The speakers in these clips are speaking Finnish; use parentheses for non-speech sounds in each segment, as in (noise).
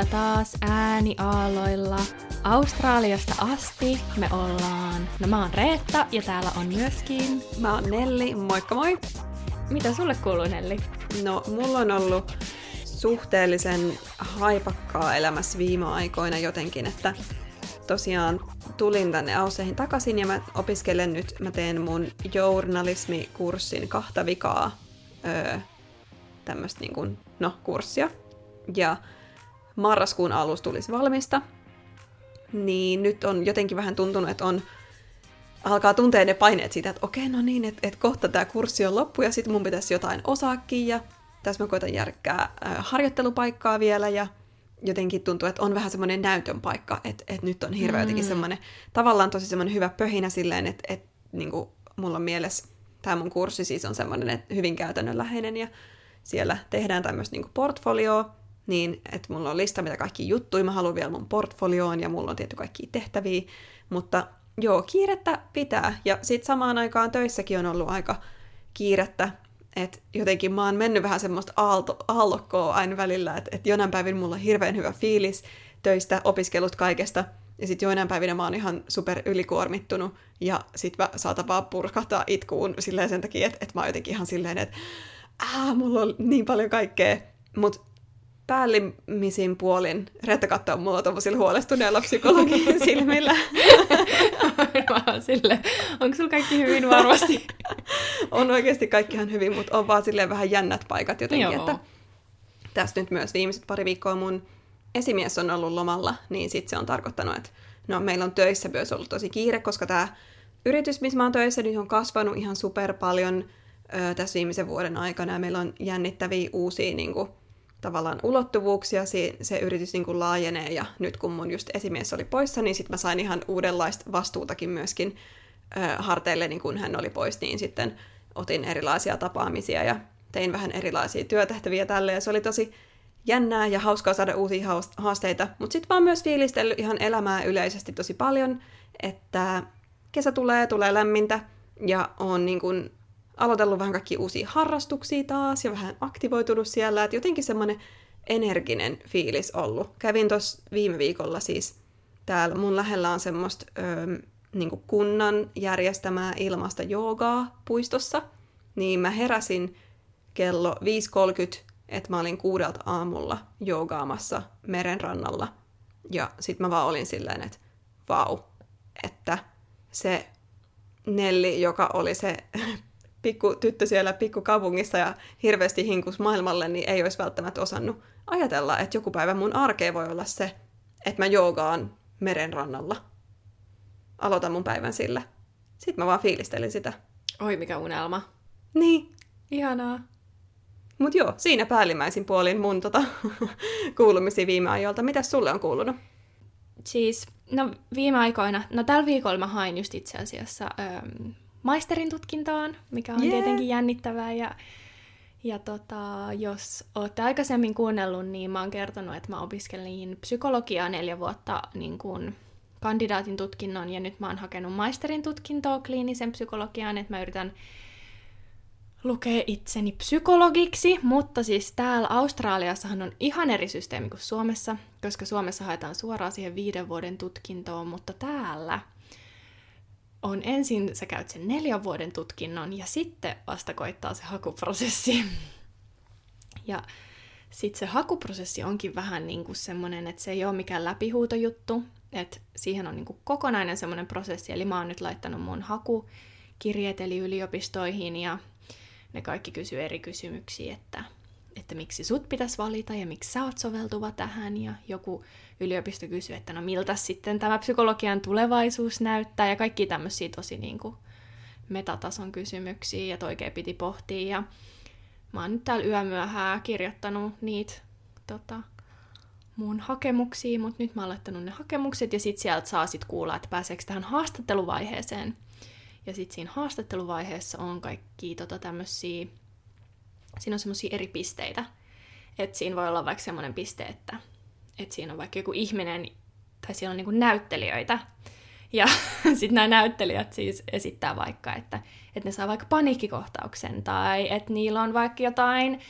Täällä taas ääni aalloilla Australiasta asti me ollaan. No mä oon Reetta ja täällä on myöskin... Mä oon Nelli, moikka moi! Mitä sulle kuuluu Nelli? No, mulla on ollut suhteellisen haipakkaa elämässä viime aikoina jotenkin, että tosiaan tulin tänne Ausseihin takaisin ja mä opiskelen nyt, mä teen mun journalismikurssin kahta vikaa öö, tämmöistä niin kuin, no, kurssia. Ja marraskuun alussa tulisi valmista. Niin nyt on jotenkin vähän tuntunut, että on alkaa tuntea ne paineet siitä, että okei, no niin, että, että kohta tämä kurssi on loppu ja sitten mun pitäisi jotain osaakin ja tässä mä koitan järkkää äh, harjoittelupaikkaa vielä ja jotenkin tuntuu, että on vähän semmoinen näytön paikka, että, että nyt on hirveä jotenkin mm. semmoinen, tavallaan tosi semmoinen hyvä pöhinä silleen, että, että niin kuin mulla on mielessä, tämä mun kurssi siis on semmoinen, että hyvin käytännönläheinen ja siellä tehdään tämmöistä niin portfolioa, niin että mulla on lista, mitä kaikki juttuja mä haluan vielä mun portfolioon ja mulla on tietty kaikki tehtäviä, mutta joo, kiirettä pitää. Ja sitten samaan aikaan töissäkin on ollut aika kiirettä, että jotenkin mä oon mennyt vähän semmoista aalto, aallokkoa aina välillä, että, että jonain päivin mulla on hirveän hyvä fiilis töistä, opiskelut kaikesta, ja sitten joinain päivinä mä oon ihan super ylikuormittunut, ja sit mä saatan vaan purkahtaa itkuun silleen sen takia, että, että mä oon jotenkin ihan silleen, että mulla on niin paljon kaikkea, mutta päällimmisin puolin Reetta katsoo mua tuollaisilla huolestuneella psykologin (laughs) silmillä. Mä sille, onko sulla kaikki hyvin varmasti? (laughs) on oikeasti kaikki ihan hyvin, mutta on vaan silleen vähän jännät paikat jotenkin, Joo. että tässä nyt myös viimeiset pari viikkoa mun esimies on ollut lomalla, niin sitten se on tarkoittanut, että no meillä on töissä myös ollut tosi kiire, koska tämä yritys, missä mä oon töissä, niin on kasvanut ihan super paljon ö, tässä viimeisen vuoden aikana, ja meillä on jännittäviä uusia niin kuin, tavallaan ulottuvuuksia, se, se yritys niin kuin laajenee ja nyt kun mun just esimies oli poissa, niin sitten mä sain ihan uudenlaista vastuutakin myöskin äh, harteille, niin kun hän oli pois, niin sitten otin erilaisia tapaamisia ja tein vähän erilaisia työtehtäviä tälle. Ja se oli tosi jännää ja hauskaa saada uusia haasteita, mutta sitten vaan myös fiilistellyt ihan elämää yleisesti tosi paljon, että kesä tulee, tulee lämmintä ja on niin aloitellut vähän kaikki uusia harrastuksia taas ja vähän aktivoitunut siellä, että jotenkin semmoinen energinen fiilis ollut. Kävin tuossa viime viikolla siis täällä mun lähellä on semmoista niin kunnan järjestämää ilmasta joogaa puistossa, niin mä heräsin kello 5.30, että mä olin kuudelta aamulla joogaamassa merenrannalla. Ja sit mä vaan olin silleen, että vau, että se Nelli, joka oli se pikku tyttö siellä pikkukaupungissa ja hirveästi hinkus maailmalle, niin ei olisi välttämättä osannut ajatella, että joku päivä mun arkea voi olla se, että mä joogaan meren rannalla. Aloitan mun päivän sillä. Sitten mä vaan fiilistelin sitä. Oi, mikä unelma. Niin. Ihanaa. Mut joo, siinä päällimmäisin puolin mun tota, (laughs) kuulumisia viime ajoilta. Mitäs sulle on kuulunut? Siis, no viime aikoina, no tällä viikolla mä hain just itse asiassa ähm, maisterin tutkintoon, mikä on yeah. tietenkin jännittävää. Ja, ja tota, jos olette aikaisemmin kuunnellut, niin mä oon kertonut, että mä opiskelin psykologiaa neljä vuotta niin kuin kandidaatin tutkinnon, ja nyt mä oon hakenut maisterin tutkintoa kliinisen psykologiaan, että mä yritän lukea itseni psykologiksi, mutta siis täällä Australiassahan on ihan eri systeemi kuin Suomessa, koska Suomessa haetaan suoraan siihen viiden vuoden tutkintoon, mutta täällä on ensin, sä käyt sen neljän vuoden tutkinnon ja sitten vasta koittaa se hakuprosessi. (laughs) Ja sitten se hakuprosessi onkin vähän niin kuin semmoinen, että se ei ole mikään läpihuutojuttu, että siihen on niin kuin kokonainen semmoinen prosessi, eli mä oon nyt laittanut mun hakukirjeet eli yliopistoihin ja ne kaikki kysyy eri kysymyksiä, että, että miksi sut pitäisi valita ja miksi sä oot soveltuva tähän ja joku yliopisto kysyi, että no miltä sitten tämä psykologian tulevaisuus näyttää ja kaikki tämmöisiä tosi niin kuin metatason kysymyksiä ja oikein piti pohtia ja mä oon nyt täällä yömyöhää kirjoittanut niitä tota, mun hakemuksia, mutta nyt mä oon laittanut ne hakemukset ja sit sieltä saa sit kuulla, että pääseekö tähän haastatteluvaiheeseen. Ja sitten siinä haastatteluvaiheessa on kaikki tota tämmöisiä, siinä on semmoisia eri pisteitä. Että siinä voi olla vaikka semmoinen piste, että että siinä on vaikka joku ihminen, tai siellä on niin näyttelijöitä, Ja (laughs) sitten nämä näyttelijät siis esittää vaikka, että, että ne saa vaikka paniikkikohtauksen tai että niillä on vaikka jotain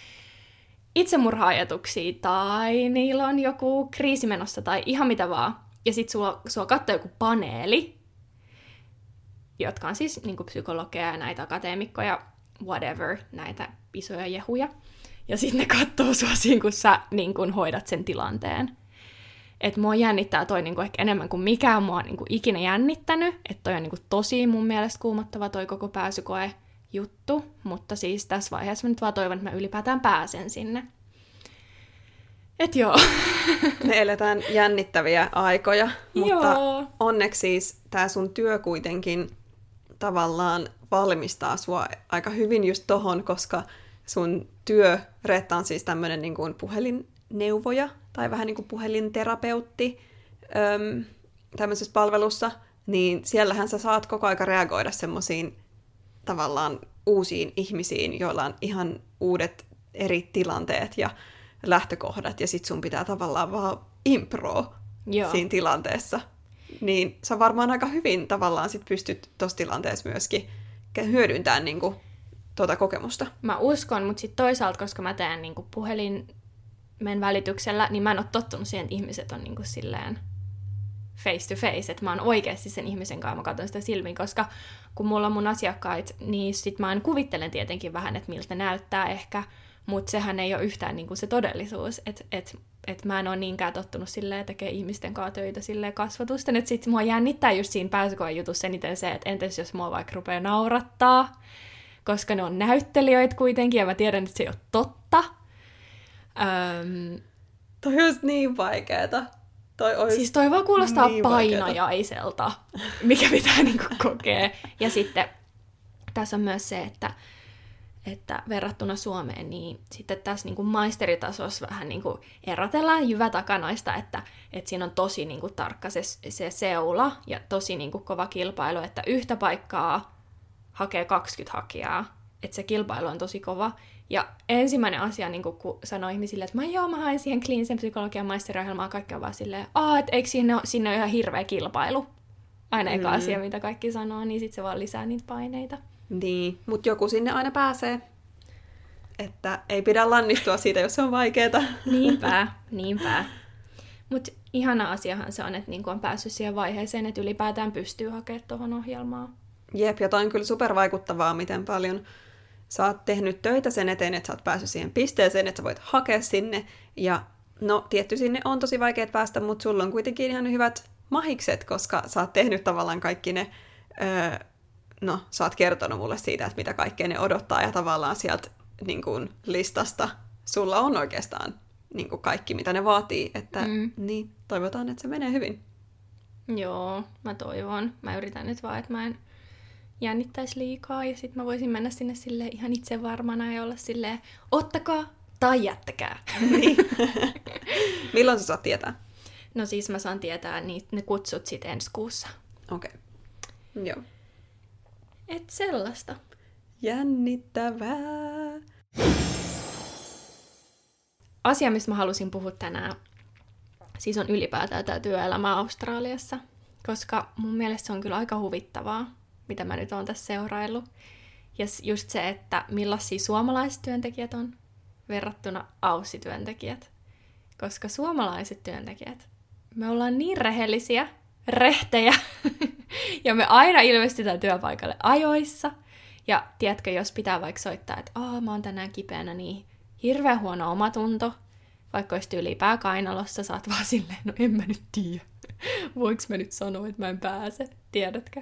itsemurha-ajatuksia tai niillä on joku kriisi menossa tai ihan mitä vaan. Ja sitten sua, sua katsoo joku paneeli, jotka on siis niin psykologeja ja näitä akateemikkoja, whatever, näitä isoja jehuja. Ja sitten ne katsoo sua siinä, kun sä niin kun hoidat sen tilanteen. Että mua jännittää toi niin ehkä enemmän kuin mikään mua niin ikinä jännittänyt. Että toi on niin tosi mun mielestä kuumottava toi koko pääsykoe juttu. Mutta siis tässä vaiheessa mä nyt vaan toivon, että mä ylipäätään pääsen sinne. Et joo. (laughs) Me eletään jännittäviä aikoja, mutta joo. onneksi siis tämä sun työ kuitenkin tavallaan valmistaa sua aika hyvin just tohon, koska sun työ, Reetta on siis tämmöinen niin kuin puhelinneuvoja tai vähän niin kuin puhelinterapeutti öm, tämmöisessä palvelussa, niin siellähän sä saat koko aika reagoida semmoisiin tavallaan uusiin ihmisiin, joilla on ihan uudet eri tilanteet ja lähtökohdat, ja sit sun pitää tavallaan vaan impro Joo. siinä tilanteessa. Niin sä varmaan aika hyvin tavallaan sit pystyt tuossa tilanteessa myöskin hyödyntämään niin tuota kokemusta. Mä uskon, mutta sitten toisaalta, koska mä teen niin puhelimen välityksellä, niin mä en ole tottunut siihen, että ihmiset on niin silleen face to face, että mä oon oikeasti sen ihmisen kanssa, mä katson sitä silmiin, koska kun mulla on mun asiakkaat, niin sit mä en kuvittelen tietenkin vähän, että miltä näyttää ehkä, mutta sehän ei ole yhtään niin kuin se todellisuus, että et, et mä en ole niinkään tottunut silleen tekee ihmisten kanssa töitä silleen kasvatusten, että sit mua jännittää just siinä pääsykoen jutussa eniten se, että entäs jos mua vaikka rupeaa naurattaa, koska ne on näyttelijöitä kuitenkin, ja mä tiedän, että se ei ole totta. Öm, toi olisi niin vaikeeta. Toi olisi siis toi vaan kuulostaa niin painajaiselta, mikä pitää niinku kokea. Ja sitten tässä on myös se, että, että verrattuna Suomeen, niin sitten tässä niin kuin maisteritasossa vähän niin kuin erotellaan jyvätakanoista, että, että siinä on tosi niin kuin tarkka se, se seula ja tosi niin kuin kova kilpailu, että yhtä paikkaa hakee 20 hakijaa, että se kilpailu on tosi kova. Ja ensimmäinen asia, niin kun sanoi ihmisille, että mä joo, mä hain siihen kliinisen psykologian maisteriohjelmaan, kaikki on vaan silleen, Aa, että eikö sinne ole, sinne ole ihan hirveä kilpailu? Aina eka mm. asia, mitä kaikki sanoo, niin sitten se vaan lisää niitä paineita. Niin, mutta joku sinne aina pääsee. Että ei pidä lannistua siitä, jos se on vaikeeta. (laughs) Niinpä, niinpä. Mutta ihana asiahan se on, että niinku on päässyt siihen vaiheeseen, että ylipäätään pystyy hakemaan tuohon ohjelmaan. Jep, ja toi on kyllä super vaikuttavaa, miten paljon sä oot tehnyt töitä sen eteen, että sä oot päässyt siihen pisteeseen, että sä voit hakea sinne. Ja no, tietty sinne on tosi vaikea päästä, mutta sulla on kuitenkin ihan hyvät mahikset, koska sä oot tehnyt tavallaan kaikki ne, öö, no, sä oot kertonut mulle siitä, että mitä kaikkea ne odottaa, ja tavallaan sieltä niin kuin, listasta sulla on oikeastaan niin kuin kaikki, mitä ne vaatii, että mm. niin, toivotaan, että se menee hyvin. Joo, mä toivon. Mä yritän nyt vaan, että mä en jännittäisi liikaa ja sitten mä voisin mennä sinne sille ihan itse varmana ja olla silleen, ottakaa tai jättäkää. (laughs) Niin. Milloin sä saat tietää? No siis mä saan tietää niin ne kutsut sitten ensi kuussa. Okei. Okay. Joo. Et sellaista. Jännittävää. Asia, mistä mä halusin puhua tänään, siis on ylipäätään tämä työelämä Australiassa, koska mun mielestä se on kyllä aika huvittavaa mitä mä nyt oon tässä seuraillut. Ja just se, että millaisia suomalaiset työntekijät on verrattuna aussityöntekijät. Koska suomalaiset työntekijät, me ollaan niin rehellisiä, rehtejä, (laughs) ja me aina ilmestytään työpaikalle ajoissa. Ja tiedätkö, jos pitää vaikka soittaa, että Aa, mä oon tänään kipeänä, niin hirveän huono omatunto. Vaikka olisi tyyli pääkainalossa, saat vaan silleen, no en mä nyt tiedä. (laughs) Voinko mä nyt sanoa, että mä en pääse, tiedätkö?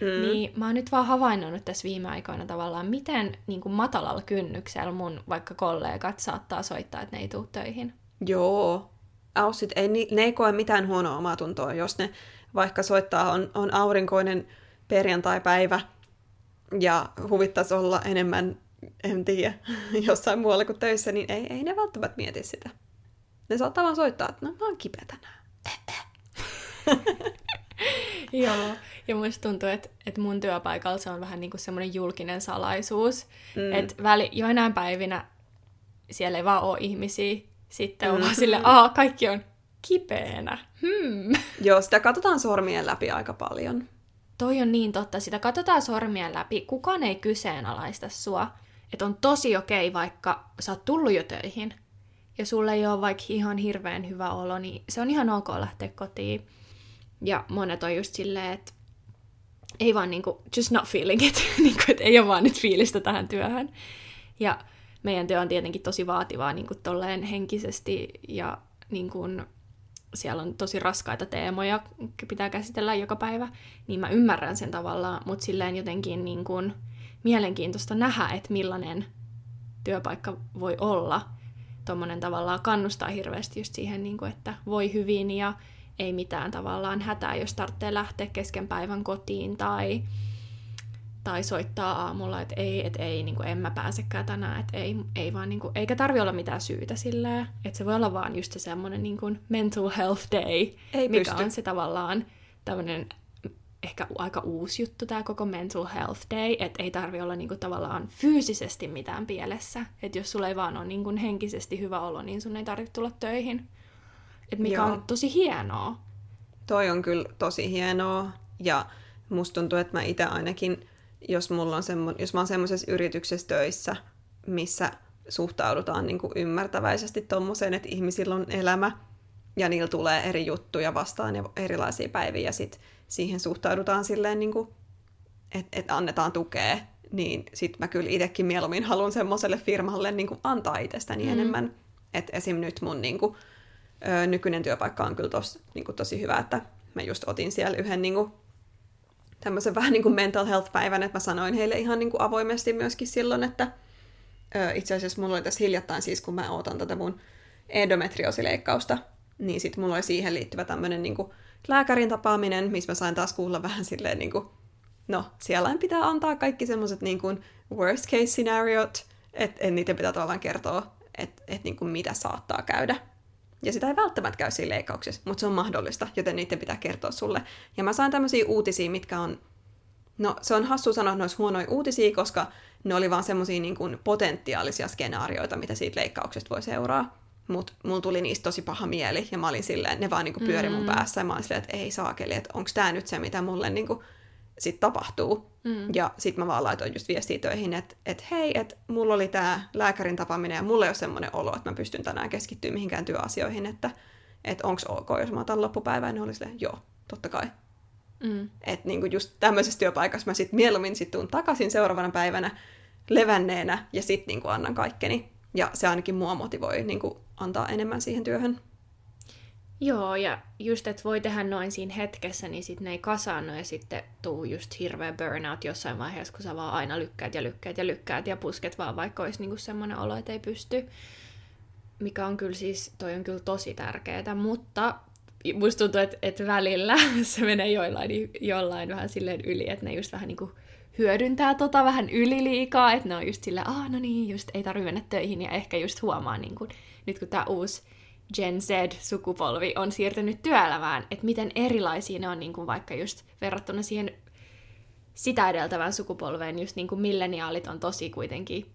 Mm. Niin mä oon nyt vaan havainnut tässä viime aikoina tavallaan, miten niin kuin matalalla kynnyksellä mun vaikka kollegat saattaa soittaa, että ne ei tule töihin. Joo. Aussit, ei, ne ei koe mitään huonoa omaa tuntoa, jos ne vaikka soittaa, on, on aurinkoinen perjantai-päivä ja huvittaisi olla enemmän, en tiedä, (laughs) jossain muualla kuin töissä, niin ei, ei ne välttämättä mieti sitä. Ne saattaa vaan soittaa, että no mä oon kipeä tänään. (laughs) Joo, ja musta tuntuu, että, että mun työpaikalla se on vähän niin kuin semmoinen julkinen salaisuus. Mm. Että väli, joinain päivinä siellä ei vaan ole ihmisiä. Sitten on mm. vaan sille, aa, kaikki on kipeänä. Hmm. (laughs) Joo, sitä katsotaan sormien läpi aika paljon. Toi on niin totta, sitä katsotaan sormien läpi. Kukaan ei kyseenalaista sua. Että on tosi okei, vaikka sä oot tullut jo töihin ja sulle ei ole vaikka ihan hirveän hyvä olo, niin se on ihan ok lähteä kotiin. Ja monet on just silleen, että ei vaan niinku, just not feeling it, (laughs) niinku, että ei ole vaan nyt fiilistä tähän työhön. Ja meidän työ on tietenkin tosi vaativaa niinku tolleen henkisesti ja niinku, siellä on tosi raskaita teemoja, pitää käsitellä joka päivä, niin mä ymmärrän sen tavallaan, mutta silleen jotenkin niin kuin mielenkiintoista nähdä, että millainen työpaikka voi olla. Tuommoinen tavallaan kannustaa hirveästi just siihen, niin kuin, että voi hyvin ja ei mitään tavallaan hätää, jos tarvitsee lähteä kesken päivän kotiin tai, tai soittaa aamulla, että ei, että ei, niin kuin en mä pääsekään tänään, että ei, ei vaan, niin kuin, eikä tarvi olla mitään syytä sillä, että se voi olla vaan just se semmoinen niin kuin mental health day, Ei mikä pysty. on se tavallaan tämmöinen ehkä aika uusi juttu tämä koko mental health day, että ei tarvi olla niinku tavallaan fyysisesti mitään pielessä. Että jos sulla ei vaan ole niinku henkisesti hyvä olo, niin sun ei tarvitse tulla töihin. Et mikä Joo. on tosi hienoa. Toi on kyllä tosi hienoa. Ja musta tuntuu, että mä itse ainakin, jos, mulla on semmo, jos mä oon semmoisessa yrityksessä töissä, missä suhtaudutaan niin kuin ymmärtäväisesti tommoseen, että ihmisillä on elämä ja niillä tulee eri juttuja vastaan ja erilaisia päiviä ja sit siihen suhtaudutaan silleen, niin että, että annetaan tukea, niin sit mä kyllä itsekin mieluummin haluan semmoiselle firmalle niin kuin antaa itsestäni mm. enemmän. Että esim. nyt mun niin kuin, ö, nykyinen työpaikka on kyllä tos, niin kuin tosi hyvä, että mä just otin siellä yhden niin kuin, tämmöisen (laughs) vähän niin kuin mental health-päivän, että mä sanoin heille ihan niin kuin avoimesti myöskin silloin, että ö, itse asiassa mulla oli tässä hiljattain siis, kun mä ootan tätä mun endometriosileikkausta, niin sitten mulla oli siihen liittyvä tämmöinen niin lääkärin tapaaminen, missä mä sain taas kuulla vähän silleen niin kuin, no, siellä pitää antaa kaikki semmoiset niin kuin worst case scenariot, että et niiden pitää tavallaan kertoa, että et niin kuin mitä saattaa käydä. Ja sitä ei välttämättä käy siinä leikkauksessa, mutta se on mahdollista, joten niiden pitää kertoa sulle. Ja mä sain tämmöisiä uutisia, mitkä on, no se on hassu sanoa, että ne olisi huonoja uutisia, koska ne oli vaan semmoisia niin kuin potentiaalisia skenaarioita, mitä siitä leikkauksesta voi seuraa. Mutta mulla tuli niistä tosi paha mieli, ja mä olin silleen, ne vaan niinku pyöri mun päässä, ja mä olin silleen, että ei saakeli, että onko tämä nyt se, mitä mulle niinku sit tapahtuu. Mm. Ja sit mä vaan laitoin just viestiä töihin, että et hei, että mulla oli tämä lääkärin tapaaminen, ja mulla ei ole semmoinen olo, että mä pystyn tänään keskittyä mihinkään työasioihin, että et onko ok, jos mä otan loppupäivän, niin oli silleen, joo, totta kai. Mm. Että niinku just tämmöisessä työpaikassa mä sit mieluummin sit tuun takaisin seuraavana päivänä levänneenä, ja sit niinku annan kaikkeni. Ja se ainakin mua motivoi niinku antaa enemmän siihen työhön. Joo, ja just, että voi tehdä noin siinä hetkessä, niin sitten ne ei kasaannu ja sitten tuu just hirveä burnout jossain vaiheessa, kun sä vaan aina lykkäät ja lykkäät ja lykkäät ja pusket vaan, vaikka olisi niinku semmoinen olo, että ei pysty. Mikä on kyllä siis, toi on kyllä tosi tärkeää, mutta musta tuntuu, että, että välillä (laughs) se menee joillain, jollain vähän silleen yli, että ne just vähän niinku hyödyntää tota vähän yliliikaa, että ne on just silleen, ah no niin, just ei tarvitse mennä töihin ja ehkä just huomaa niin kuin, nyt kun tämä uusi Gen Z-sukupolvi on siirtynyt työelämään, että miten erilaisia ne on niin kuin vaikka just verrattuna siihen sitä edeltävään sukupolveen, just niin kuin milleniaalit on tosi kuitenkin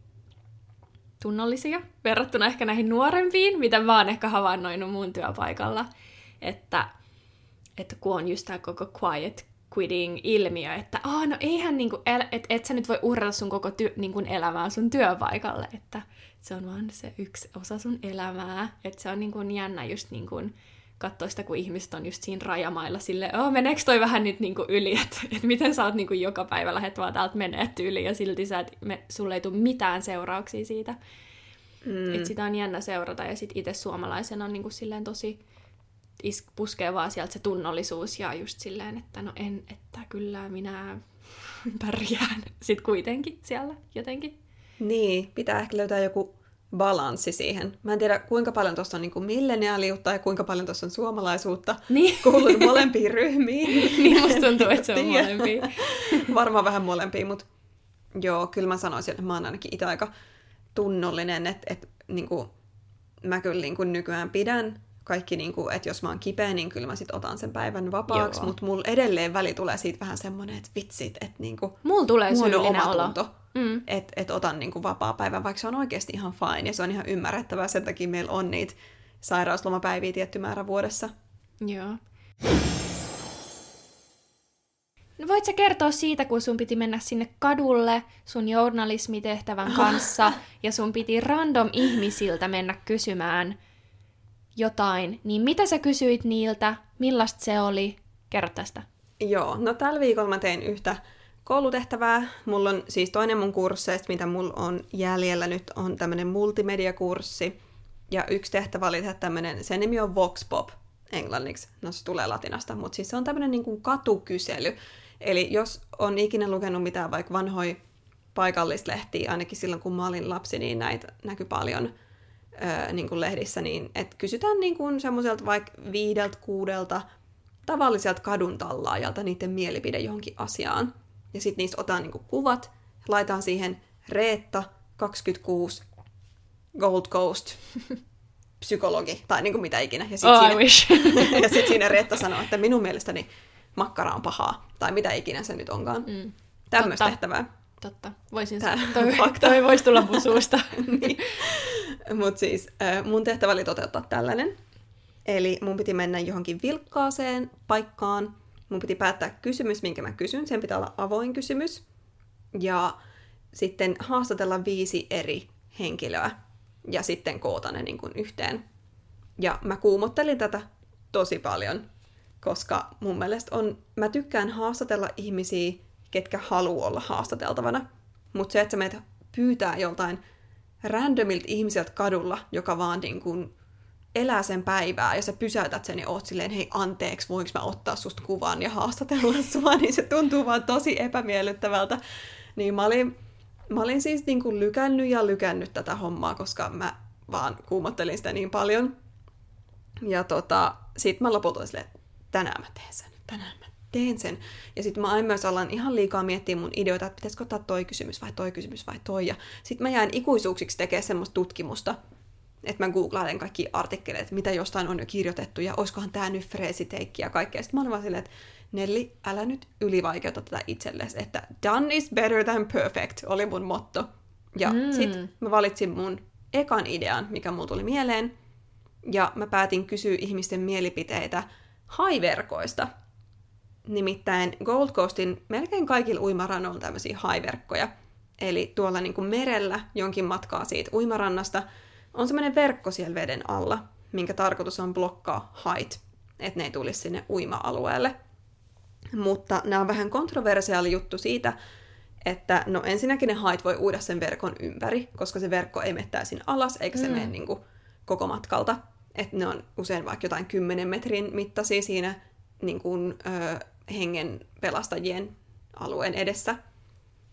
tunnollisia verrattuna ehkä näihin nuorempiin, mitä mä oon ehkä havainnoinut mun työpaikalla, että, että kun on just tämä koko quiet quitting-ilmiö, että oh, no eihän niinku, el- et, et sä nyt voi uhrata sun koko ty- niinku elämää sun työpaikalle, että se on vaan se yksi osa sun elämää, että se on niinku jännä just niinku katsoa sitä, kun ihmiset on just siinä rajamailla sille, oh, meneekö toi vähän nyt niinku yli, (laughs) että et miten sä oot niinku joka päivä lähet vaan täältä menee yli ja silti sä et, me, sulle ei tule mitään seurauksia siitä. Mm. Että sitä on jännä seurata ja sitten itse suomalaisena on niinku silleen tosi is- puskee vaan sieltä se tunnollisuus ja just silleen, että no en, että kyllä minä (laughs) pärjään (laughs) sitten kuitenkin siellä jotenkin. Niin, pitää ehkä löytää joku balanssi siihen. Mä en tiedä, kuinka paljon tuossa on niin kuin milleniaaliutta ja kuinka paljon tuossa on suomalaisuutta. (laughs) Niin. Kuulun molempiin ryhmiin. niin musta tuntuu, että se on molempia. Varmaan vähän molempiin, mutta joo, kyllä mä sanoisin, että mä oon ainakin itse aika tunnollinen, että, että niin kuin, mä kyllä niin kuin nykyään pidän kaikki, niin kuin, että jos mä oon kipeä, niin kyllä mä sit otan sen päivän vapaaksi, Joo. mutta mulla edelleen väli tulee siitä vähän semmoinen, että vitsit, että niin kuin, Mulla tulee huono syyllinen olo. Mm. että et otan niinku vapaa-päivän, vaikka se on oikeasti ihan fine ja se on ihan ymmärrettävää, sen takia meillä on niitä sairauslomapäiviä tietty määrä vuodessa. Joo. No voit sä kertoa siitä, kun sun piti mennä sinne kadulle sun journalismitehtävän (laughs) kanssa ja sun piti random ihmisiltä mennä kysymään jotain, niin mitä sä kysyit niiltä, millaista se oli? Kerro tästä. Joo, no tällä viikolla mä tein yhtä koulutehtävää. Mulla on siis toinen mun kursseista, mitä mulla on jäljellä nyt, on tämmönen multimediakurssi. Ja yksi tehtävä oli tehdä tämmönen, sen nimi on Vox Pop englanniksi, no se tulee latinasta, mutta siis se on tämmönen niin kuin katukysely. Eli jos on ikinä lukenut mitään vaikka vanhoja paikallislehtiä, ainakin silloin kun mä olin lapsi, niin näitä näkyy paljon niin kuin lehdissä, niin et kysytään niin kuin semmoiselta vaikka viideltä, kuudelta tavalliselta kadun tallaajalta niiden mielipide johonkin asiaan. Ja sitten niistä otan niin kuin kuvat, laitan siihen Reetta 26 Gold Coast (laughs) psykologi, tai niin kuin mitä ikinä. Ja sitten Oh, I siinä, wish. (laughs) ja sit siinä Reetta sanoo, että minun mielestäni makkara on pahaa, tai mitä ikinä se nyt onkaan. Mm, Tämmöistä tehtävää. Totta. Voisin Tää sanoa. Toi, fakta. toi voisi tulla mun suusta. (laughs) niin. Mutta siis äh, mun tehtävä oli toteuttaa tällainen. Eli mun piti mennä johonkin vilkkaaseen paikkaan. Mun piti päättää kysymys, minkä mä kysyn. Sen pitää olla avoin kysymys. Ja sitten haastatella viisi eri henkilöä. Ja sitten koota ne niin kuin yhteen. Ja mä kuumottelin tätä tosi paljon, koska mun mielestä on, mä tykkään haastatella ihmisiä, ketkä haluaa olla haastateltavana. Mutta se, että sä meet pyytää joltain randomilta ihmiseltä kadulla, joka vaan niin kuin elää sen päivää, ja sä pysäytät sen ja oot silleen, hei anteeksi, voinko mä ottaa susta kuvan ja haastatella (laughs) sua, niin se tuntuu vaan tosi epämiellyttävältä. Niin mä olin, mä olin siis niin kuin lykännyt ja lykännyt tätä hommaa, koska mä vaan kuumottelin sitä niin paljon. Ja tota, sit mä lopulta olin silleen, tänään mä teen sen, tänään mä teen sen. Ja sitten mä aina myös alan ihan liikaa miettiä mun ideoita, että pitäisikö ottaa toi kysymys vai toi kysymys vai toi. Ja sitten mä jään ikuisuuksiksi tekemään semmoista tutkimusta, että mä googlailen kaikki artikkeleita, mitä jostain on jo kirjoitettu, ja olisikohan tämä nyt freesiteikki ja kaikkea. Sitten mä olin vaan silleen, että Nelli, älä nyt ylivaikeuta tätä itsellesi, että done is better than perfect, oli mun motto. Ja Mm. sitten mä valitsin mun ekan idean, mikä mulla tuli mieleen, ja mä päätin kysyä ihmisten mielipiteitä haiverkoista. Nimittäin Gold Coastin melkein kaikilla uimarannoilla on tämmöisiä haiverkkoja. Eli tuolla niin kuin merellä jonkin matkaa siitä uimarannasta on semmoinen verkko siellä veden alla, minkä tarkoitus on blokkaa hait, että ne ei tulisi sinne uima-alueelle. Mutta nämä on vähän kontroversiaali juttu siitä, että no ensinnäkin ne hait voi uida sen verkon ympäri, koska se verkko ei mene täysin alas, eikä se Mm. mene niin kuin koko matkalta. Että ne on usein vaikka jotain 10 metrin mittaisia siinä niin kuin, ö, hengen pelastajien alueen edessä.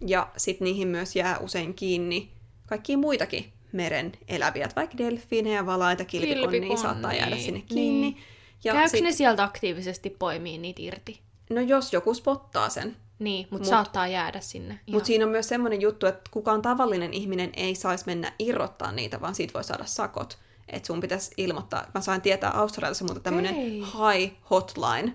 Ja sitten niihin myös jää usein kiinni kaikkia muitakin meren eläviä, vaikka delfiinejä, valaita, kilpikonnia Kilpikonnia, saattaa jäädä sinne niin. kiinni. Ja Käykö sit, ne sieltä aktiivisesti poimii niitä irti? No jos joku spottaa sen. Niin, mutta Mut- saattaa jäädä sinne. Mutta siinä on myös semmoinen juttu, että kukaan tavallinen ihminen ei saisi mennä irrottaa niitä, vaan siitä voi saada sakot. Että sun pitäisi ilmoittaa. Mä sain tietää Australiassa muuta tämmöinen high hotline,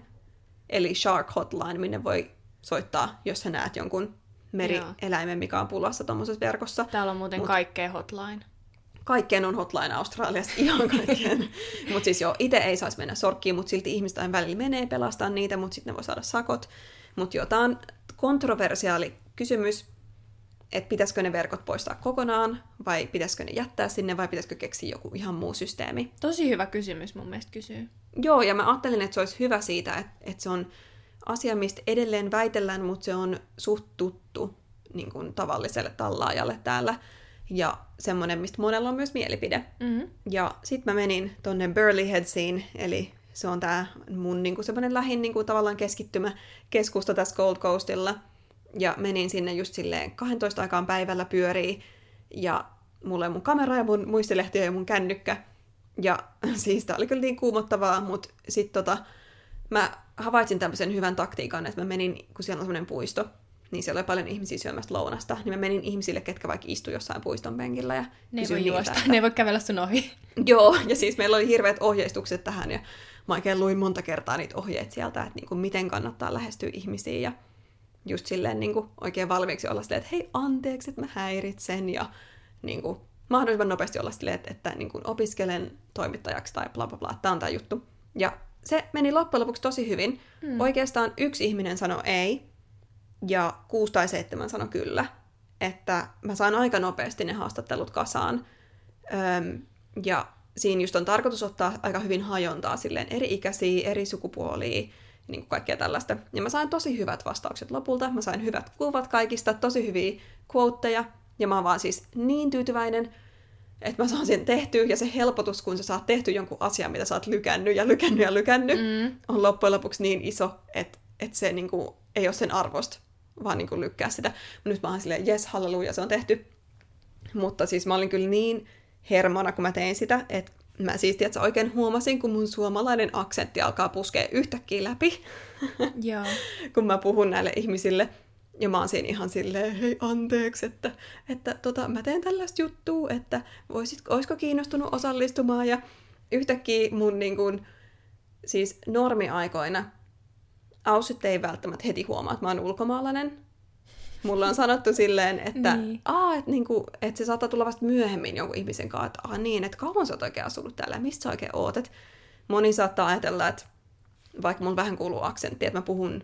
eli shark hotline, minne voi soittaa, jos sä näet jonkun merieläimen, mikä on pulassa tuommoisessa verkossa. Täällä on muuten Mut- kaikkea hotline. Kaikkeen on hotline Australiassa, (laughs) ihan kaikkeen. (laughs) mutta siis joo, itse ei saisi mennä sorkkiin, mutta silti ihmiset aina välillä menee pelastaa niitä, mutta sitten ne voi saada sakot. Mutta joo, tämä on kontroversiaali kysymys, että pitäisikö ne verkot poistaa kokonaan, vai pitäisikö ne jättää sinne, vai pitäisikö keksiä joku ihan muu systeemi. Tosi hyvä kysymys mun mielestä kysyy. Joo, ja mä ajattelin, että se olisi hyvä siitä, että, että se on asia, mistä edelleen väitellään, mutta se on suht tuttu niin kuin tavalliselle tallaajalle täällä. Ja semmoinen, mistä monella on myös mielipide. Mm-hmm. Ja sitten mä menin tonne Burley Headsiin, eli se on tää mun niinku semmoinen lähin niinku tavallaan keskittymä keskusta tässä Gold Coastilla. Ja menin sinne just silleen 12 aikaan päivällä pyörii. Ja mulla on mun kamera ja mun muistilehti ja mun kännykkä. Ja (laughs) siis tää oli kyllä niin kuumottavaa, mutta sit tota, mä havaitsin tämmöisen hyvän taktiikan, että mä menin, kun siellä on semmoinen puisto, niin siellä oli paljon ihmisiä syömästä lounasta, niin mä menin ihmisille, ketkä vaikka istu jossain puiston penkillä ja Ne ei kysyin voi juosta, että- ne ei voi kävellä sun ohi. (laughs) Joo, ja siis meillä oli hirveät ohjeistukset tähän, ja mä oikein luin monta kertaa niitä ohjeet sieltä, että niinku, miten kannattaa lähestyä ihmisiä, ja just silleen niinku, oikein valmiiksi olla silleen, että hei, anteeksi, että mä häiritsen, ja niinku, mahdollisimman nopeasti olla silleen, että, että niin kuin opiskelen toimittajaksi tai bla bla bla, tämä on tämä juttu. Ja se meni loppujen lopuksi tosi hyvin. Mm. Oikeastaan yksi ihminen sanoi ei, ja kuusi tai seitsemän sanoi kyllä. Että mä sain aika nopeasti ne haastattelut kasaan. Öm, ja siinä just on tarkoitus ottaa aika hyvin hajontaa silleen eri ikäisiä, eri sukupuolia, niin kuin kaikkea tällaista. Ja mä sain tosi hyvät vastaukset lopulta. Mä sain hyvät kuvat kaikista, tosi hyviä quoteja. Ja mä oon vaan siis niin tyytyväinen, että mä saan sen tehtyä, ja se helpotus, kun sä saat tehty jonkun asian, mitä sä oot lykännyt ja lykännyt ja lykännyt, mm. on loppujen lopuksi niin iso, että, että se niin kuin, ei ole sen arvosta, vaan niin kuin lykkää sitä. Nyt mä oon silleen, yes, halleluja, se on tehty. Mutta siis mä olin kyllä niin hermona, kun mä tein sitä, että mä siis tiedätkö, oikein huomasin, kun mun suomalainen aksentti alkaa puskea yhtäkkiä läpi, Joo. (laughs) kun mä puhun näille ihmisille. Ja mä oon siinä ihan silleen, hei anteeksi, että, että tota, mä teen tällaista juttua, että voisit, olisiko kiinnostunut osallistumaan. Ja yhtäkkiä mun niin kun, siis normiaikoina Aussit ei välttämättä heti huomaa, että mä oon ulkomaalainen. Mulla on sanottu silleen, että, niin. Aa, että, niinku, että se saattaa tulla vasta myöhemmin jonkun ihmisen kanssa, että Aa, niin, että kauan sä oot oikein asunut täällä, mistä sä oikein oot. Et moni saattaa ajatella, että vaikka mun vähän kuuluu aksentti, että mä puhun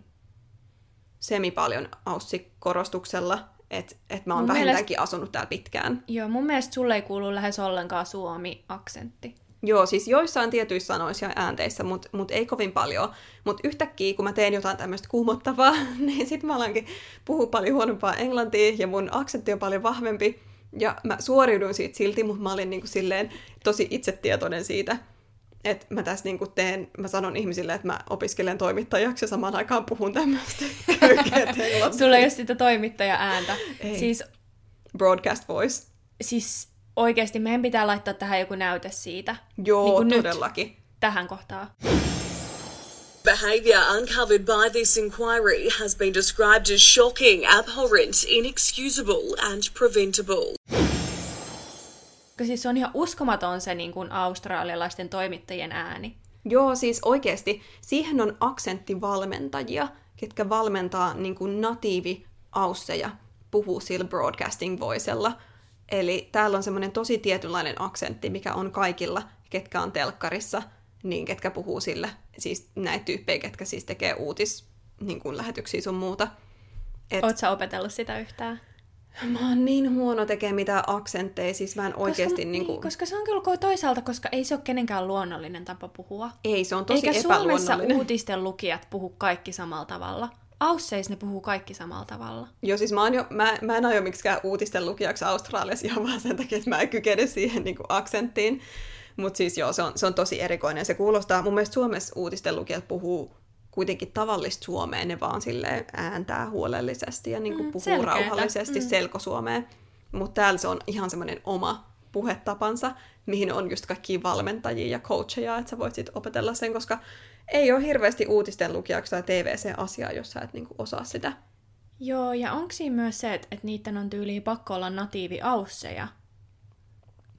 semi paljon aussikorostuksella, että, että mä oon mun vähintäänkin mielestä... asunut täällä pitkään. Joo, mun mielestä sulle ei kuulu lähes ollenkaan suomi-aksentti. Joo, siis joissain tietyissä sanoissa ja äänteissä, mutta mut ei kovin paljon. Mutta yhtäkkiä, kun mä teen jotain tämmöistä kuumottavaa, (laughs) niin sit mä alankin puhua paljon huonompaa englantia ja mun aksentti on paljon vahvempi. Ja mä suoriuduin siitä silti, mutta mä olin niinku silleen tosi itsetietoinen siitä, että mä tässä niinku teen, mä sanon ihmisille, että mä opiskelen toimittajaksi ja samaan aikaan puhun tämmöistä Sulla ei ole sitä toimittaja-ääntä. Ei. Siis, Broadcast voice. Siis oikeasti meidän pitää laittaa tähän joku näyte siitä. Joo, niin todellakin. Nyt, tähän kohtaan. Behaviour uncovered by this inquiry has been described as shocking, abhorrent, inexcusable and preventable. Siis on ihan uskomaton se niin kuin australialaisten toimittajien ääni. Joo, siis oikeasti siihen on aksenttivalmentajia, ketkä valmentaa niin kuin natiivi ausseja puhuu sillä broadcasting voicella – Eli täällä on semmoinen tosi tietynlainen aksentti, mikä on kaikilla, ketkä on telkkarissa, niin ketkä puhuu sillä. Siis näitä tyyppejä, ketkä siis tekee uutis niin kuin lähetyksiä sun muuta. Et... Oot sä opetellut sitä yhtään? Mä oon niin huono tekee mitään aksentteja, siis mä en oikeasti koska, niin kuin... Koska se on kyllä toisaalta, koska ei se ole kenenkään luonnollinen tapa puhua. Ei, se on tosi Eikä Suomessa (laughs) uutisten lukijat puhu kaikki samalla tavalla. Ausseis ne puhuu kaikki samalla tavalla. Joo, siis mä, jo, mä, mä en aio miksikään uutisten lukijaksi Australiassa (laughs) ihan vaan sen takia, että mä en kykene siihen niin kuin aksenttiin. Mutta siis joo, se on, se on tosi erikoinen. Se kuulostaa, mun mielestä Suomessa uutisten lukijat puhuu kuitenkin tavallista suomea, ne vaan sille ääntää huolellisesti ja niin kuin mm, puhuu selkeätä. rauhallisesti mm. selkosuomea. Mutta täällä se on ihan semmoinen oma puhetapansa, mihin on just kaikki valmentajia ja coacheja, että sä voit sit opetella sen, koska ei ole hirveästi uutisten lukijaksi tai TVC-asiaa, jos sä et niinku osaa sitä. Joo, ja onko siinä myös se, että, että niiden on tyyli pakko olla natiivi-ausseja?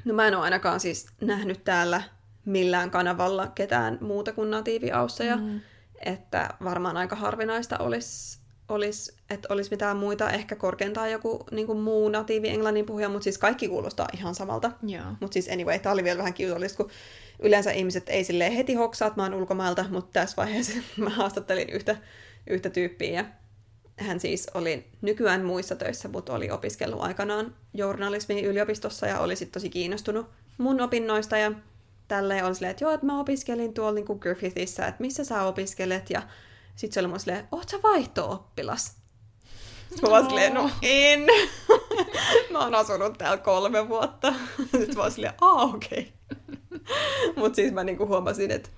No mä en ole ainakaan siis nähnyt täällä millään kanavalla ketään muuta kuin natiivi-ausseja. Mm. Että varmaan aika harvinaista olisi, olisi että olisi mitään muita, ehkä korkeintaan joku niin kuin muu natiivi englannin puhuja, mutta siis kaikki kuulostaa ihan samalta. Mutta siis anyway, tämä oli vielä vähän kiusallista, kun yleensä ihmiset ei sille heti hoksaa, että mä oon ulkomailta, mutta tässä vaiheessa (laughs) mä haastattelin yhtä, yhtä tyyppiä ja hän siis oli nykyään muissa töissä, mutta oli opiskellut aikanaan journalismin yliopistossa ja oli sitten tosi kiinnostunut mun opinnoista ja tälleen oli silleen, että joo, että mä opiskelin tuolla niin Griffithissä, että missä sä opiskelet ja sitten se oli mun silleen, oot sä vaihto-oppilas? Sitten mä silleen, no en. (laughs) mä oon asunut täällä kolme vuotta. (laughs) Sitten mä oon silleen, aa okei. (laughs) Okay. Mutta siis mä niinku huomasin, että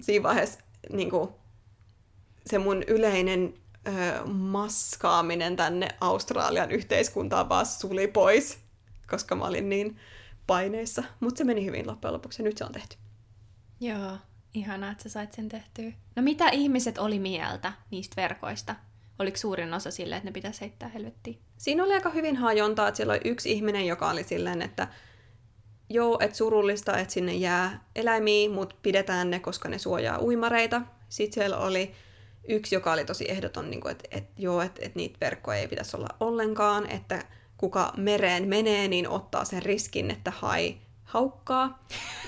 siinä vaiheessa niinku, se mun yleinen ö, maskaaminen tänne Australian yhteiskuntaan vaan suli pois, koska mä olin niin paineissa. Mutta se meni hyvin loppujen lopuksi ja nyt se on tehty. Joo, ihanaa, että sä sait sen tehtyä. No mitä ihmiset oli mieltä niistä verkoista? Oliko suurin osa silleen, että ne pitäisi heittää helvettiin? Siinä oli aika hyvin hajontaa, että siellä oli yksi ihminen, joka oli silleen, että joo, että surullista, että sinne jää eläimiä, mutta pidetään ne, koska ne suojaa uimareita. Sitten siellä oli yksi, joka oli tosi ehdoton, niin kuin, että, että joo, että, että niitä verkkoja ei pitäisi olla ollenkaan, että kuka mereen menee, niin ottaa sen riskin, että hai haukkaa.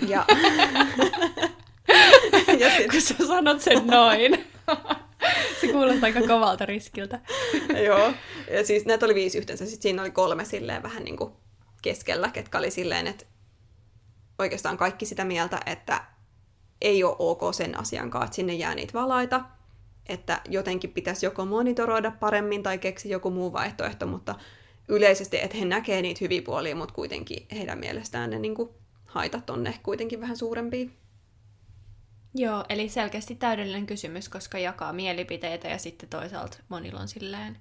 Ja, (laughs) ja sit... Kun sä sanot sen noin. (laughs) Se kuulostaa aika kovalta riskiltä. Joo. Ja siis näitä oli viisi yhteensä. Sitten siinä oli kolme silleen vähän niin kuin keskellä, ketkä oli silleen, että oikeastaan kaikki sitä mieltä, että ei ole ok sen asiankaan, että sinne jää niitä valaita, että jotenkin pitäisi joko monitoroida paremmin tai keksi joku muu vaihtoehto, mutta yleisesti, että he näkee niitä hyviä puolia, mutta kuitenkin heidän mielestään ne niin kuin, haitat on ne kuitenkin vähän suurempia. Joo, eli selkeästi täydellinen kysymys, koska jakaa mielipiteitä ja sitten toisaalta monilla on silleen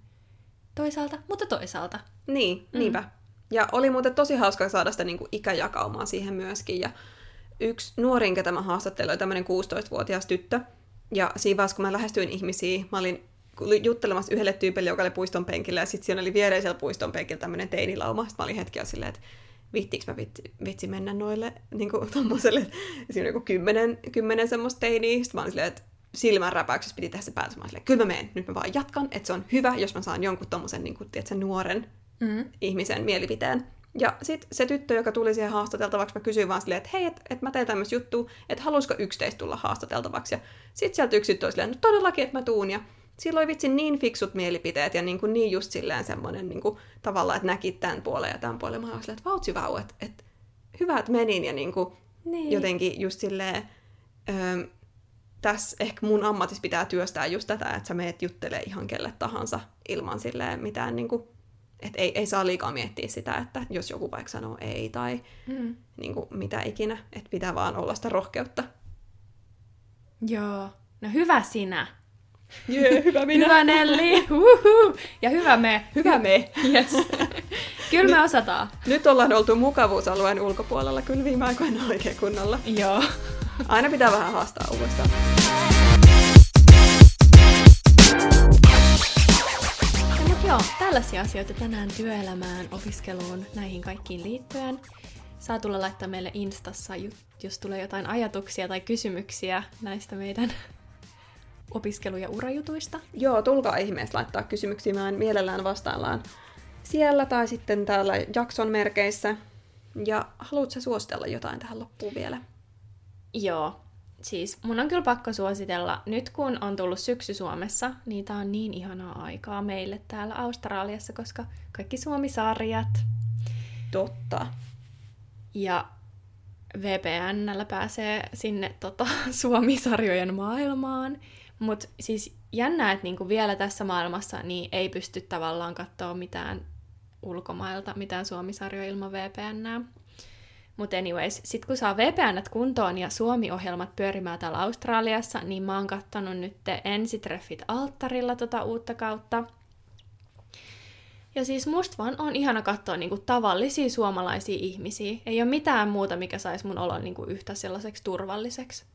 toisaalta, mutta toisaalta. Niin, mm. niinpä. Ja oli muuten tosi hauska saada sitä niin kuin ikäjakaumaa siihen myöskin. Ja yksi nuorin, ketä mä haastattelin, oli tämmöinen 16-vuotias tyttö. Ja siinä vaiheessa, kun mä lähestyin ihmisiä, mä olin juttelemassa yhdelle tyypille, joka oli puiston penkillä, ja sitten siinä oli viereisellä puiston penkillä tämmöinen teinilauma. Sitten mä olin hetkiä silleen, että vittiinkö mä vitsi, vitsi mennä noille niin kuin tommoselle, siinä oli kymmenen, kymmenen semmoista teiniä. Sitten mä olin silleen, että silmän räpäyksessä piti tehdä se päätös. Mä olin silleen, kyllä mä menen, nyt mä vaan jatkan, että se on hyvä, jos mä saan jonkun tommosen niin kuin, tiedätkö, nuoren mm. ihmisen mielipiteen. Ja sitten se tyttö, joka tuli siihen haastateltavaksi, mä kysyin vaan silleen, että hei, että et mä teen tämmöistä juttua, että haluaisiko yksi teistä tulla haastateltavaksi. Ja sitten sieltä yksi tyttö oli silleen, no todellakin, että mä tuun. Ja sillä oli vitsi niin fiksut mielipiteet ja niin, kuin niin just silleen semmoinen niin kuin, tavallaan, että näki tämän puolen ja tämän puolen. Mä olin silleen, että vautsi vau, että, että hyvä, että menin ja niin kuin, niin. jotenkin just silleen, öö, tässä ehkä mun ammatissa pitää työstää just tätä, että sä meet juttelee ihan kelle tahansa ilman silleen mitään niin kuin, että ei, ei saa liikaa miettiä sitä, että jos joku vaikka sanoo ei tai mm. niin kuin, mitä ikinä, että pitää vaan olla sitä rohkeutta. Joo, no hyvä sinä. Jee, hyvä minä. hyvä Nelli. (laughs) Uhuhu. Ja hyvä me. Hyvä me. Yes. (laughs) Kyllä me osataan. Nyt ollaan oltu mukavuusalueen ulkopuolella kyllä viime aikoina oikein kunnolla. Joo. Aina pitää vähän haastaa uudestaan. Joo, tällaisia asioita tänään työelämään, opiskeluun, näihin kaikkiin liittyen. Saa tulla laittaa meille Instassa, jos tulee jotain ajatuksia tai kysymyksiä näistä meidän opiskelu- ja urajutuista. Joo, tulkaa ihmeessä laittaa kysymyksiä, mä mielellään vastaillaan siellä tai sitten täällä jakson merkeissä. Ja haluatko suositella jotain tähän loppuun vielä? Joo, siis mun on kyllä pakko suositella, nyt kun on tullut syksy Suomessa, niin tää on niin ihanaa aikaa meille täällä Australiassa, koska kaikki Suomi-sarjat. Totta. Ja VPNllä pääsee sinne tota, (laughs) Suomi-sarjojen maailmaan. Mutta siis jännää, että niinku vielä tässä maailmassa niin ei pysty tavallaan katsoa mitään ulkomailta, mitään Suomi-sarjoja ilman VPNää. Mutta anyways, sit kun saa VPN kuntoon ja Suomi-ohjelmat pyörimään täällä Australiassa, niin mä oon kattonut nyt ensitreffit alttarilla tota uutta kautta. Ja siis musta vaan on ihana katsoa niinku tavallisia suomalaisia ihmisiä. Ei ole mitään muuta, mikä saisi mun olon niinku yhtä sellaiseksi turvalliseksi.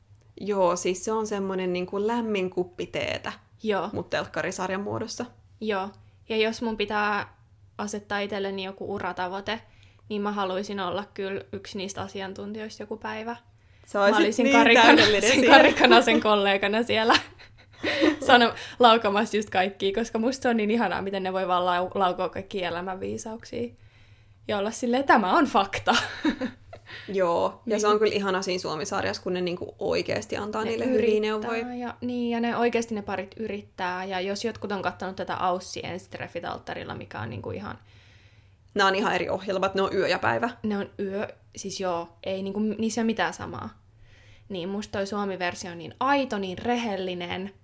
Joo, siis se on semmoinen niinku lämmin kuppi teetä. Joo. Mut telkkarisarjan muodossa. Joo. Ja jos mun pitää asettaa itselleni joku uratavoite, niin mä haluaisin olla kyllä yksi niistä asiantuntijoista joku päivä. Sä mä olisin niin karikana, sen karikana sen (laughs) kollegana siellä (laughs) sano, laukamassa just kaikki, koska musta se on niin ihanaa, miten ne voi vaan lau- laukoa kaikki elämänviisauksia. Ja olla silleen, tämä on fakta. (laughs) Joo, ja niin. se on kyllä ihana siinä Suomi-sarjassa, kun ne niinku oikeasti antaa ne niille hyviä neuvoja. Ja, niin, ja ne oikeasti ne parit yrittää. Ja jos jotkut on katsonut tätä Aussi ensitreffit alttarilla, mikä on niinku ihan Nämä on ihan eri ohjelmat, ne on yö ja päivä. Ne on yö, siis joo, ei niinku, niissä ole mitään samaa. Niin musta toi Suomi-versio on niin aito, niin rehellinen.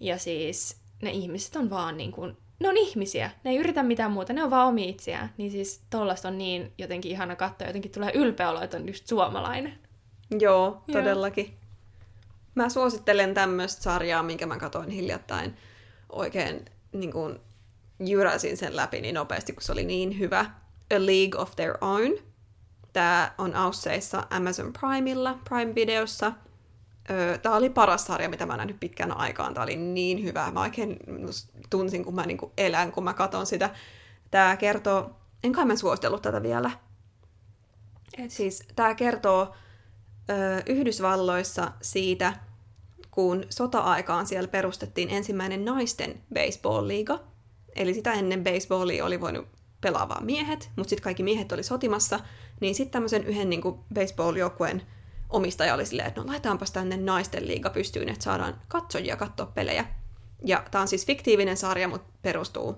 Ja siis ne ihmiset on vaan niin kuin, ne on ihmisiä. Ne ei yritä mitään muuta, ne on vaan omi itseään. Niin siis tollasta on niin jotenkin ihana katsoa, jotenkin tulee ylpeä olo, että on just suomalainen. Joo, todellakin. Joo. Mä suosittelen tämmöistä sarjaa, minkä mä katoin hiljattain oikein niin kuin, jyräsin sen läpi niin nopeasti, kun se oli niin hyvä. A League of Their Own. Tämä on Ausseissa Amazon Primeilla, Prime-videossa. Tämä oli paras sarja, mitä mä nähnyt pitkän aikaan. Tämä oli niin hyvä. Mä oikein tunsin, kun mä niinku elän, kun mä katon sitä. Tämä kertoo... En kai mä suostellut tätä vielä. Et siis tämä kertoo ö, Yhdysvalloissa siitä, kun sota-aikaan siellä perustettiin ensimmäinen naisten baseball-liiga – Eli sitä ennen baseballia oli voinut pelaavaa miehet, mutta sitten kaikki miehet oli sotimassa, niin sitten tämmöisen yhden niin kuin baseball-joukkueen omistaja oli silleen, että no laitetaanpas tänne naisten liiga pystyyn, että saadaan katsojia katsoa pelejä. Ja tämä on siis fiktiivinen sarja, mutta perustuu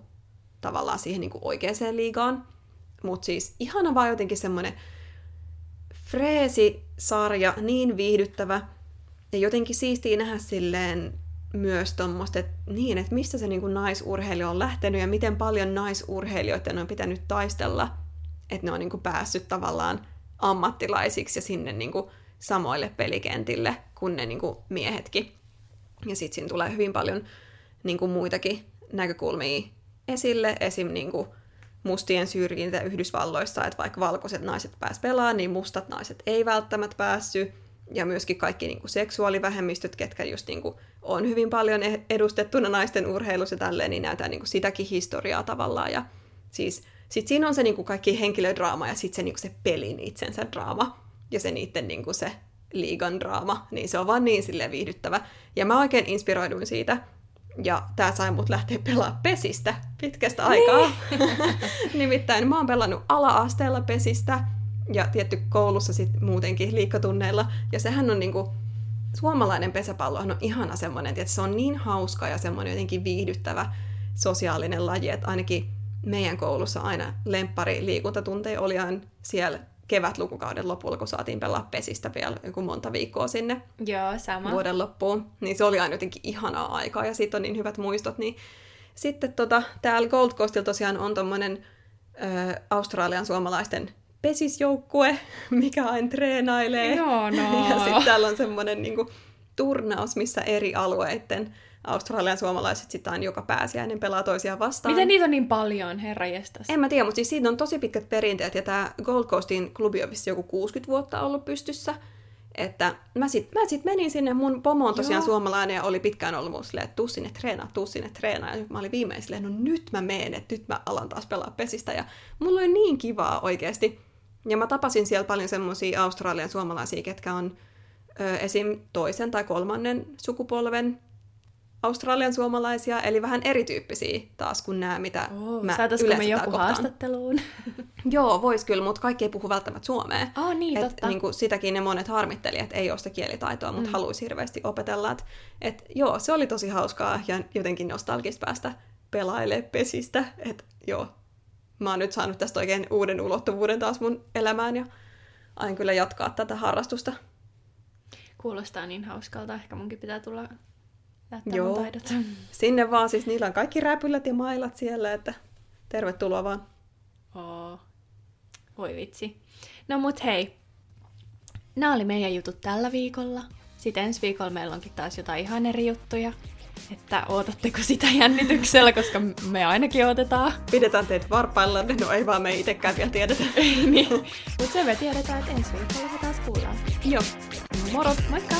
tavallaan siihen niin kuin oikeaan liigaan. Mutta siis ihana vaan jotenkin semmoinen freesi sarja, niin viihdyttävä. Ja jotenkin siistiä nähdä silleen myös tuommoista, että niin, että mistä se niin kuin naisurheilija on lähtenyt ja miten paljon naisurheilijoiden on pitänyt taistella, että ne on niin kuin päässyt tavallaan ammattilaisiksi ja sinne niin kuin samoille pelikentille kuin ne niin kuin miehetkin. Ja sitten siinä tulee hyvin paljon niin kuin muitakin näkökulmia esille, esim. Niin kuin mustien syrjintä Yhdysvalloissa, että vaikka valkoiset naiset pääs pelaamaan, niin mustat naiset ei välttämättä päässyt. Ja myöskin kaikki niin kuin seksuaalivähemmistöt, ketkä just niin kuin on hyvin paljon e- edustettuna naisten urheilussa tälleen, niin näytetään niin kuin sitäkin historiaa tavallaan. Ja siis sit siinä on se niin kuin kaikki henkilödraama ja sitten se, niin kuin se pelin itsensä draama ja se niiden niin kuin se liigan draama, niin se on vaan niin sille viihdyttävä. Ja mä oikein inspiroiduin siitä, ja tää sai mut lähteä pelaamaan pesistä pitkästä aikaa. Niin. (laughs) Nimittäin mä oon pelannut ala-asteella pesistä ja tietty koulussa sit muutenkin liikkatunneilla. Ja sehän on niinku, suomalainen pesäpallo on ihana semmoinen, että se on niin hauska ja semmoinen jotenkin viihdyttävä sosiaalinen laji, että ainakin meidän koulussa aina lemppari liikuntatunteja oli aina siellä kevätlukukauden lopulla, kun saatiin pelaa pesistä vielä joku monta viikkoa sinne Joo, sama. vuoden loppuun. Niin se oli aina jotenkin ihanaa aikaa ja siitä on niin hyvät muistot. Niin sitten tota, täällä Gold Coastilla tosiaan on tommonen ö, Australian suomalaisten pesisjoukkue, (laughs) mikä aina treenailee. Joo, no. (laughs) Ja sitten täällä on semmoinen niinku, turnaus, missä eri alueiden Australian suomalaiset sitten aina joka pääsiäinen pelaa toisiaan vastaan. Miten niitä on niin paljon, herra jestas? En mä tiedä, mutta siis siitä on tosi pitkät perinteet, ja tämä Gold Coastin klubi on vissi joku 60 vuotta ollut pystyssä. Että mä sit, mä sit menin sinne, mun pomo on tosiaan Joo. suomalainen ja oli pitkään ollut mun silleen, että tuu sinne treenaa, tuu sinne treenaa. Ja mä olin viimein silleen, no nyt mä meen, että nyt mä alan taas pelaa pesistä. Ja mulla oli niin kivaa oikeasti. Ja mä tapasin siellä paljon semmosia Australian suomalaisia, ketkä on ö, esim. toisen tai kolmannen sukupolven Australian suomalaisia, eli vähän erityyppisiä taas kuin nämä, mitä Oh, mä yleensä me joku kohtaan. haastatteluun? (laughs) Joo, vois kyllä, mutta kaikki ei puhu välttämättä suomea. Oh, niin, et, totta. Niin kuin sitäkin ne monet harmitteli, että ei ole sitä kielitaitoa, mutta mm. haluaisi hirveästi opetella. Et, et, joo, se oli tosi hauskaa ja jotenkin nostalgista päästä pelailemaan pesistä. Et, joo, mä oon nyt saanut tästä oikein uuden ulottuvuuden taas mun elämään ja aion kyllä jatkaa tätä harrastusta. Kuulostaa niin hauskalta. Ehkä munkin pitää tulla Joo. taidot. (laughs) Sinne vaan, siis niillä on kaikki räpylät ja mailat siellä, että tervetuloa vaan. Oo. Voi vitsi. No mut hei. Nämä oli meidän jutut tällä viikolla. Sitten ensi viikolla meillä onkin taas jotain ihan eri juttuja. Että ootatteko sitä jännityksellä, (laughs) koska me ainakin odotetaan. Pidetään teitä varpailla, no ei vaan me itsekään vielä tiedetä. (laughs) niin. Mutta se me tiedetään, että ensi viikolla taas kuullaan. Joo, moro! Moikka!